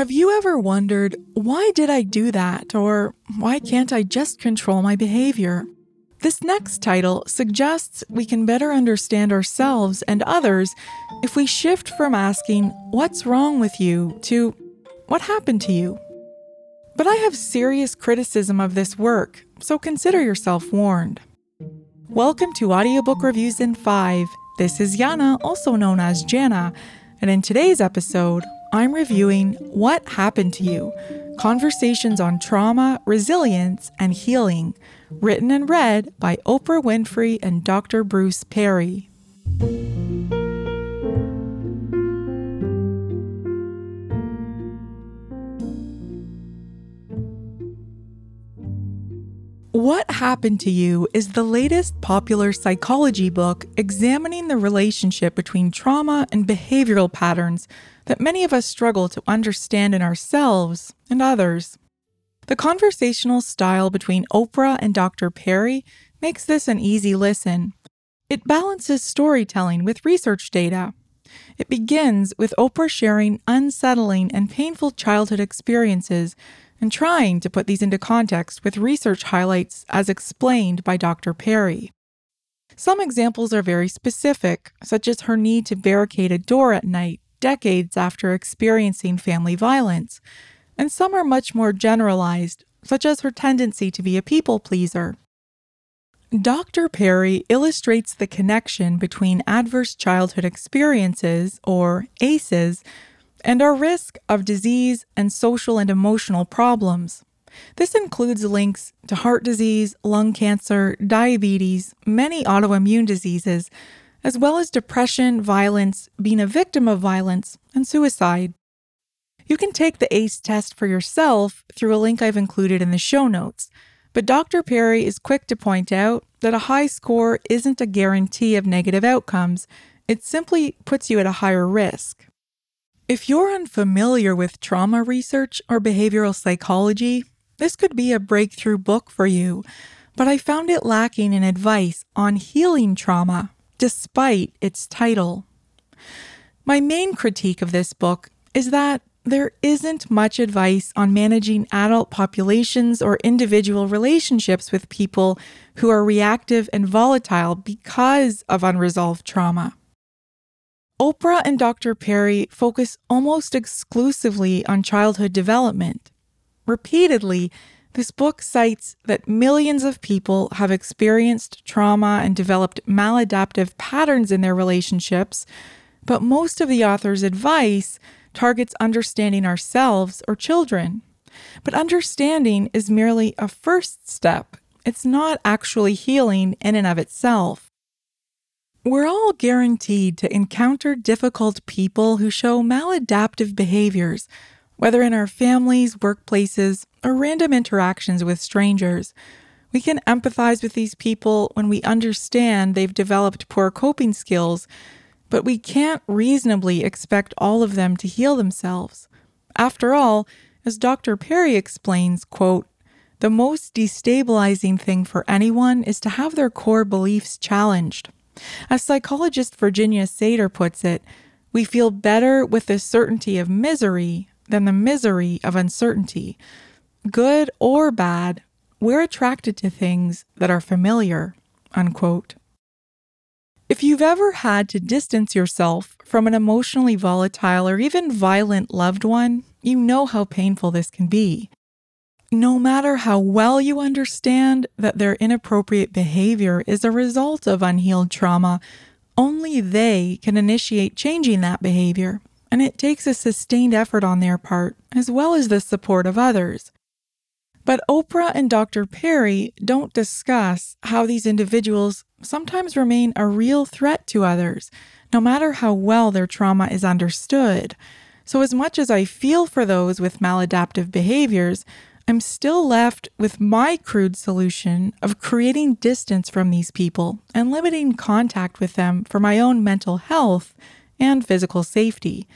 Have you ever wondered, why did I do that? Or why can't I just control my behavior? This next title suggests we can better understand ourselves and others if we shift from asking, What's wrong with you? to What happened to you? But I have serious criticism of this work, so consider yourself warned. Welcome to Audiobook Reviews in 5. This is Yana, also known as Jana, and in today's episode, I'm reviewing What Happened to You Conversations on Trauma, Resilience, and Healing written and read by Oprah Winfrey and Dr. Bruce Perry. What Happened to You is the latest popular psychology book examining the relationship between trauma and behavioral patterns that many of us struggle to understand in ourselves and others. The conversational style between Oprah and Dr. Perry makes this an easy listen. It balances storytelling with research data. It begins with Oprah sharing unsettling and painful childhood experiences and trying to put these into context with research highlights as explained by Dr. Perry. Some examples are very specific, such as her need to barricade a door at night decades after experiencing family violence, and some are much more generalized, such as her tendency to be a people pleaser. Dr. Perry illustrates the connection between adverse childhood experiences, or ACEs, and our risk of disease and social and emotional problems. This includes links to heart disease, lung cancer, diabetes, many autoimmune diseases, as well as depression, violence, being a victim of violence, and suicide. You can take the ACE test for yourself through a link I've included in the show notes. But Dr. Perry is quick to point out that a high score isn't a guarantee of negative outcomes, it simply puts you at a higher risk. If you're unfamiliar with trauma research or behavioral psychology, this could be a breakthrough book for you, but I found it lacking in advice on healing trauma, despite its title. My main critique of this book is that there isn't much advice on managing adult populations or individual relationships with people who are reactive and volatile because of unresolved trauma. Oprah and Dr. Perry focus almost exclusively on childhood development. Repeatedly, this book cites that millions of people have experienced trauma and developed maladaptive patterns in their relationships, but most of the author's advice targets understanding ourselves or children. But understanding is merely a first step, it's not actually healing in and of itself. We're all guaranteed to encounter difficult people who show maladaptive behaviors, whether in our families, workplaces, or random interactions with strangers. We can empathize with these people when we understand they've developed poor coping skills but we can't reasonably expect all of them to heal themselves. After all, as Dr. Perry explains, quote, the most destabilizing thing for anyone is to have their core beliefs challenged. As psychologist Virginia Satir puts it, we feel better with the certainty of misery than the misery of uncertainty. Good or bad, we're attracted to things that are familiar. Unquote. If you've ever had to distance yourself from an emotionally volatile or even violent loved one, you know how painful this can be. No matter how well you understand that their inappropriate behavior is a result of unhealed trauma, only they can initiate changing that behavior, and it takes a sustained effort on their part, as well as the support of others. But Oprah and Dr. Perry don't discuss how these individuals sometimes remain a real threat to others, no matter how well their trauma is understood. So, as much as I feel for those with maladaptive behaviors, I'm still left with my crude solution of creating distance from these people and limiting contact with them for my own mental health and physical safety.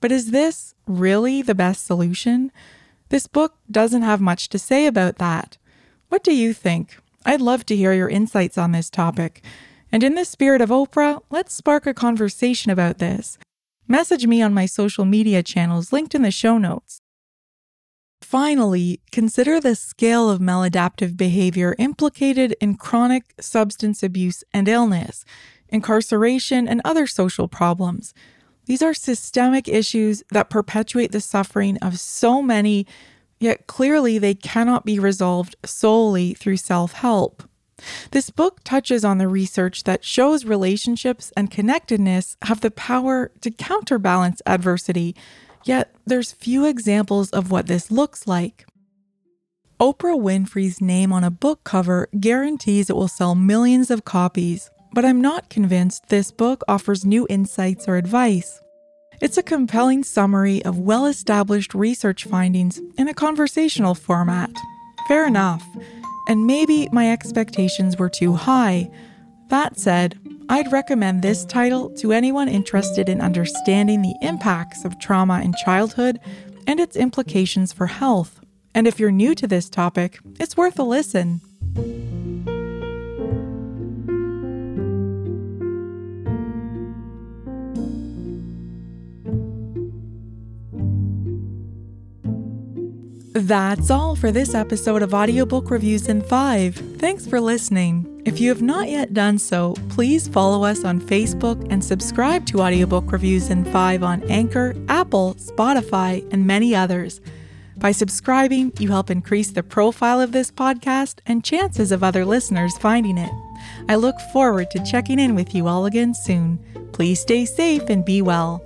But is this really the best solution? This book doesn't have much to say about that. What do you think? I'd love to hear your insights on this topic. And in the spirit of Oprah, let's spark a conversation about this. Message me on my social media channels linked in the show notes. Finally, consider the scale of maladaptive behavior implicated in chronic substance abuse and illness, incarceration, and other social problems. These are systemic issues that perpetuate the suffering of so many, yet clearly they cannot be resolved solely through self help. This book touches on the research that shows relationships and connectedness have the power to counterbalance adversity, yet there's few examples of what this looks like. Oprah Winfrey's name on a book cover guarantees it will sell millions of copies, but I'm not convinced this book offers new insights or advice. It's a compelling summary of well established research findings in a conversational format. Fair enough and maybe my expectations were too high. That said, I'd recommend this title to anyone interested in understanding the impacts of trauma in childhood and its implications for health. And if you're new to this topic, it's worth a listen. That's all for this episode of Audiobook Reviews in 5. Thanks for listening. If you have not yet done so, please follow us on Facebook and subscribe to Audiobook Reviews in 5 on Anchor, Apple, Spotify, and many others. By subscribing, you help increase the profile of this podcast and chances of other listeners finding it. I look forward to checking in with you all again soon. Please stay safe and be well.